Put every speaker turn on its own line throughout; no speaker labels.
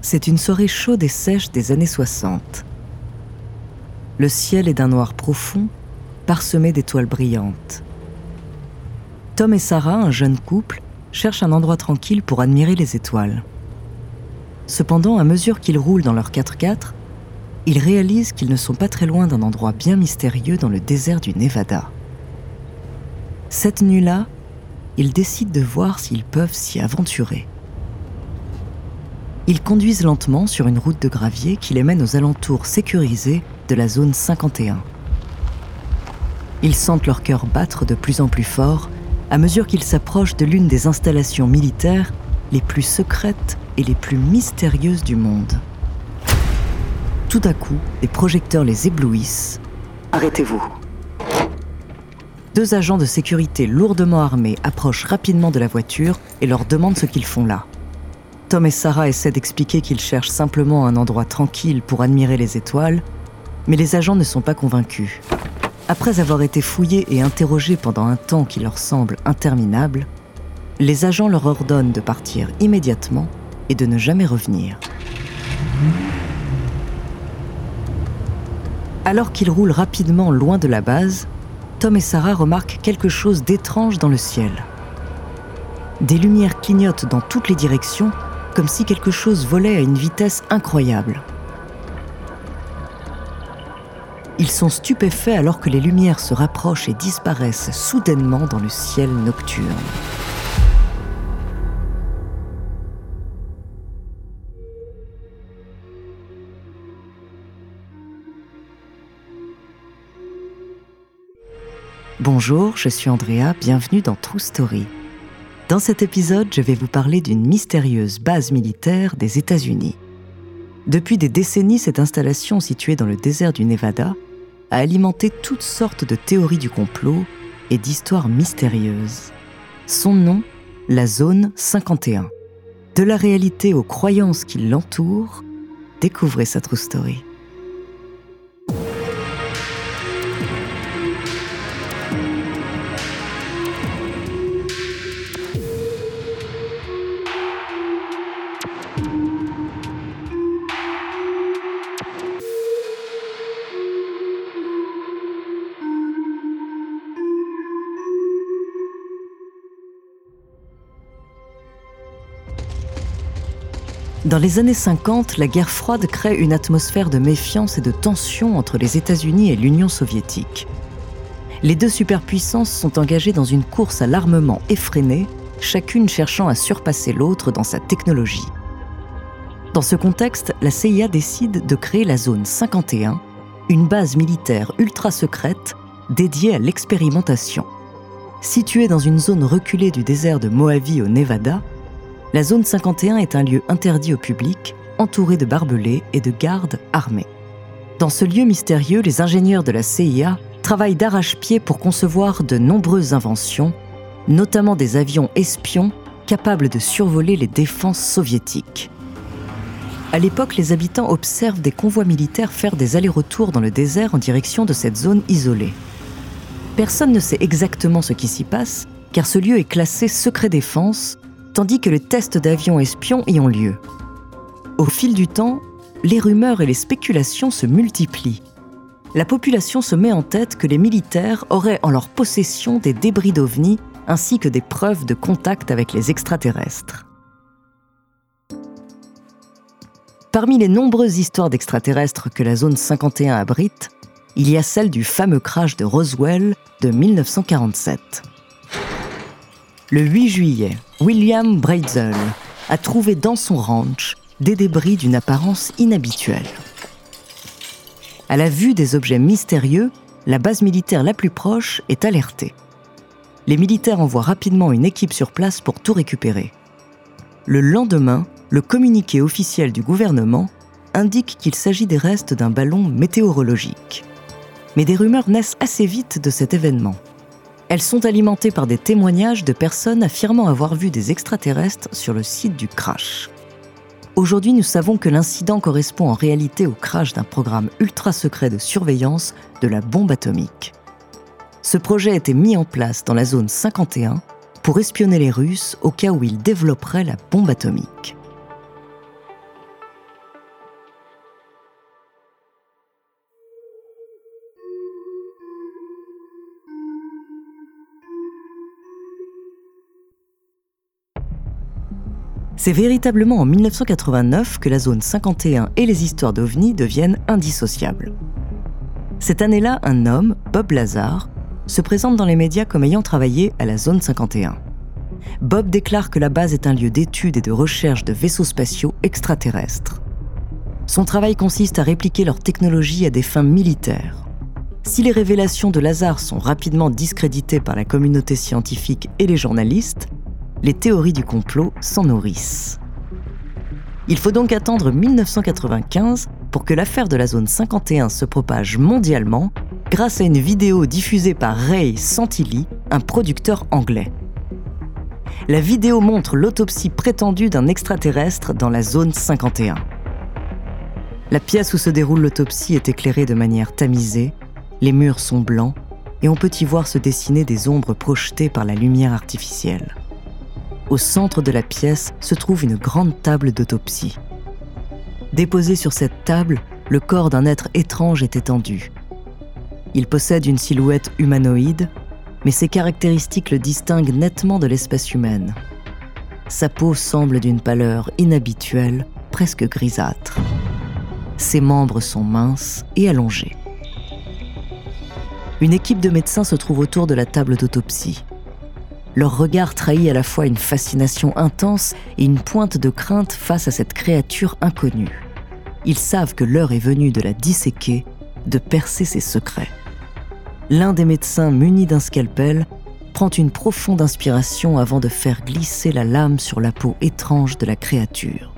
C'est une soirée chaude et sèche des années 60. Le ciel est d'un noir profond, parsemé d'étoiles brillantes. Tom et Sarah, un jeune couple, cherchent un endroit tranquille pour admirer les étoiles. Cependant, à mesure qu'ils roulent dans leur 4x4, ils réalisent qu'ils ne sont pas très loin d'un endroit bien mystérieux dans le désert du Nevada. Cette nuit-là, ils décident de voir s'ils peuvent s'y aventurer. Ils conduisent lentement sur une route de gravier qui les mène aux alentours sécurisés de la zone 51. Ils sentent leur cœur battre de plus en plus fort à mesure qu'ils s'approchent de l'une des installations militaires les plus secrètes et les plus mystérieuses du monde. Tout à coup, les projecteurs les éblouissent. Arrêtez-vous. Deux agents de sécurité lourdement armés approchent rapidement de la voiture et leur demandent ce qu'ils font là. Tom et Sarah essaient d'expliquer qu'ils cherchent simplement un endroit tranquille pour admirer les étoiles, mais les agents ne sont pas convaincus. Après avoir été fouillés et interrogés pendant un temps qui leur semble interminable, les agents leur ordonnent de partir immédiatement et de ne jamais revenir. Alors qu'ils roulent rapidement loin de la base, Tom et Sarah remarquent quelque chose d'étrange dans le ciel. Des lumières clignotent dans toutes les directions comme si quelque chose volait à une vitesse incroyable. Ils sont stupéfaits alors que les lumières se rapprochent et disparaissent soudainement dans le ciel nocturne. Bonjour, je suis Andrea, bienvenue dans True Story. Dans cet épisode, je vais vous parler d'une mystérieuse base militaire des États-Unis. Depuis des décennies, cette installation située dans le désert du Nevada a alimenté toutes sortes de théories du complot et d'histoires mystérieuses. Son nom, la zone 51. De la réalité aux croyances qui l'entourent, découvrez sa true story. Dans les années 50, la guerre froide crée une atmosphère de méfiance et de tension entre les États-Unis et l'Union soviétique. Les deux superpuissances sont engagées dans une course à l'armement effrénée, chacune cherchant à surpasser l'autre dans sa technologie. Dans ce contexte, la CIA décide de créer la zone 51, une base militaire ultra secrète dédiée à l'expérimentation. Située dans une zone reculée du désert de Mojave au Nevada, la zone 51 est un lieu interdit au public, entouré de barbelés et de gardes armés. Dans ce lieu mystérieux, les ingénieurs de la CIA travaillent d'arrache-pied pour concevoir de nombreuses inventions, notamment des avions espions capables de survoler les défenses soviétiques. À l'époque, les habitants observent des convois militaires faire des allers-retours dans le désert en direction de cette zone isolée. Personne ne sait exactement ce qui s'y passe, car ce lieu est classé secret défense tandis que les tests d'avions espions y ont lieu. Au fil du temps, les rumeurs et les spéculations se multiplient. La population se met en tête que les militaires auraient en leur possession des débris d'OVNI ainsi que des preuves de contact avec les extraterrestres. Parmi les nombreuses histoires d'extraterrestres que la zone 51 abrite, il y a celle du fameux crash de Roswell de 1947. Le 8 juillet, William Brazel a trouvé dans son ranch des débris d'une apparence inhabituelle. À la vue des objets mystérieux, la base militaire la plus proche est alertée. Les militaires envoient rapidement une équipe sur place pour tout récupérer. Le lendemain, le communiqué officiel du gouvernement indique qu'il s'agit des restes d'un ballon météorologique. Mais des rumeurs naissent assez vite de cet événement. Elles sont alimentées par des témoignages de personnes affirmant avoir vu des extraterrestres sur le site du crash. Aujourd'hui, nous savons que l'incident correspond en réalité au crash d'un programme ultra secret de surveillance de la bombe atomique. Ce projet a été mis en place dans la zone 51 pour espionner les Russes au cas où ils développeraient la bombe atomique. C'est véritablement en 1989 que la zone 51 et les histoires d'OVNI deviennent indissociables. Cette année-là, un homme, Bob Lazar, se présente dans les médias comme ayant travaillé à la zone 51. Bob déclare que la base est un lieu d'étude et de recherche de vaisseaux spatiaux extraterrestres. Son travail consiste à répliquer leur technologie à des fins militaires. Si les révélations de Lazare sont rapidement discréditées par la communauté scientifique et les journalistes, les théories du complot s'en nourrissent. Il faut donc attendre 1995 pour que l'affaire de la zone 51 se propage mondialement grâce à une vidéo diffusée par Ray Santilli, un producteur anglais. La vidéo montre l'autopsie prétendue d'un extraterrestre dans la zone 51. La pièce où se déroule l'autopsie est éclairée de manière tamisée, les murs sont blancs et on peut y voir se dessiner des ombres projetées par la lumière artificielle. Au centre de la pièce se trouve une grande table d'autopsie. Déposé sur cette table, le corps d'un être étrange est étendu. Il possède une silhouette humanoïde, mais ses caractéristiques le distinguent nettement de l'espèce humaine. Sa peau semble d'une pâleur inhabituelle, presque grisâtre. Ses membres sont minces et allongés. Une équipe de médecins se trouve autour de la table d'autopsie. Leur regard trahit à la fois une fascination intense et une pointe de crainte face à cette créature inconnue. Ils savent que l'heure est venue de la disséquer, de percer ses secrets. L'un des médecins muni d'un scalpel prend une profonde inspiration avant de faire glisser la lame sur la peau étrange de la créature.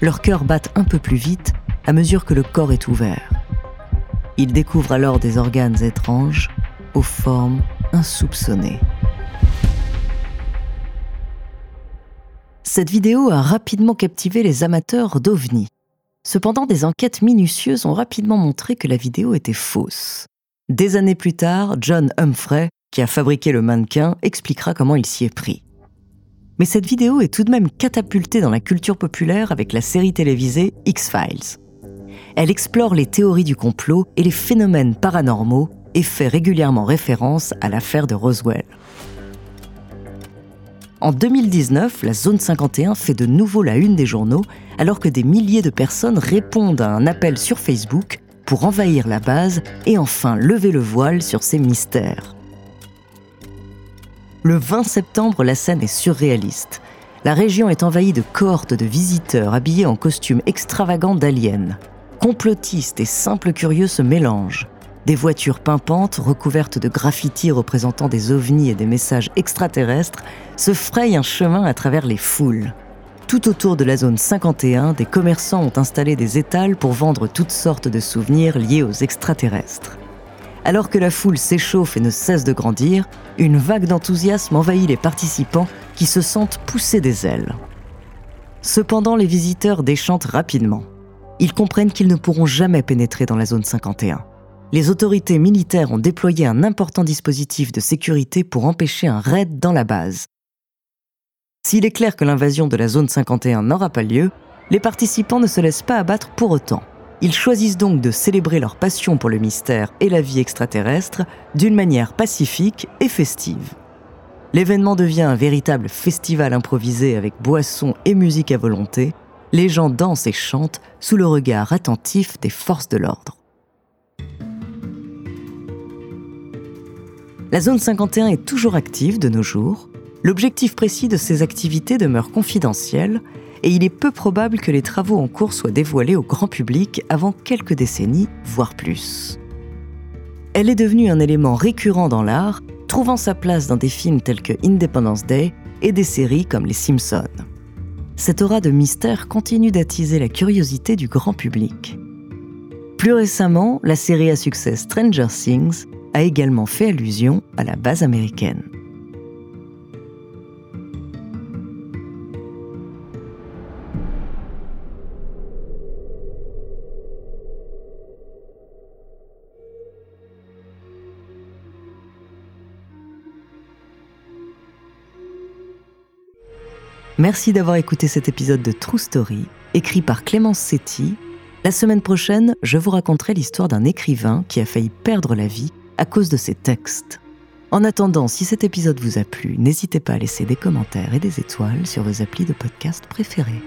Leur cœur bat un peu plus vite à mesure que le corps est ouvert. Il découvre alors des organes étranges, aux formes insoupçonnées. Cette vidéo a rapidement captivé les amateurs d'OVNI. Cependant, des enquêtes minutieuses ont rapidement montré que la vidéo était fausse. Des années plus tard, John Humphrey, qui a fabriqué le mannequin, expliquera comment il s'y est pris. Mais cette vidéo est tout de même catapultée dans la culture populaire avec la série télévisée X-Files. Elle explore les théories du complot et les phénomènes paranormaux et fait régulièrement référence à l'affaire de Roswell. En 2019, la Zone 51 fait de nouveau la une des journaux alors que des milliers de personnes répondent à un appel sur Facebook pour envahir la base et enfin lever le voile sur ces mystères. Le 20 septembre, la scène est surréaliste. La région est envahie de cohortes de visiteurs habillés en costumes extravagants d'aliens complotistes et simples curieux se mélangent. Des voitures pimpantes, recouvertes de graffitis représentant des ovnis et des messages extraterrestres, se frayent un chemin à travers les foules. Tout autour de la zone 51, des commerçants ont installé des étals pour vendre toutes sortes de souvenirs liés aux extraterrestres. Alors que la foule s'échauffe et ne cesse de grandir, une vague d'enthousiasme envahit les participants qui se sentent pousser des ailes. Cependant, les visiteurs déchantent rapidement ils comprennent qu'ils ne pourront jamais pénétrer dans la zone 51. Les autorités militaires ont déployé un important dispositif de sécurité pour empêcher un raid dans la base. S'il est clair que l'invasion de la zone 51 n'aura pas lieu, les participants ne se laissent pas abattre pour autant. Ils choisissent donc de célébrer leur passion pour le mystère et la vie extraterrestre d'une manière pacifique et festive. L'événement devient un véritable festival improvisé avec boissons et musique à volonté, les gens dansent et chantent sous le regard attentif des forces de l'ordre. La zone 51 est toujours active de nos jours. L'objectif précis de ces activités demeure confidentiel et il est peu probable que les travaux en cours soient dévoilés au grand public avant quelques décennies, voire plus. Elle est devenue un élément récurrent dans l'art, trouvant sa place dans des films tels que Independence Day et des séries comme Les Simpsons cette aura de mystère continue d'attiser la curiosité du grand public. Plus récemment, la série à succès Stranger Things a également fait allusion à la base américaine. Merci d'avoir écouté cet épisode de True Story, écrit par Clémence Setti. La semaine prochaine, je vous raconterai l'histoire d'un écrivain qui a failli perdre la vie à cause de ses textes. En attendant, si cet épisode vous a plu, n'hésitez pas à laisser des commentaires et des étoiles sur vos applis de podcast préférés.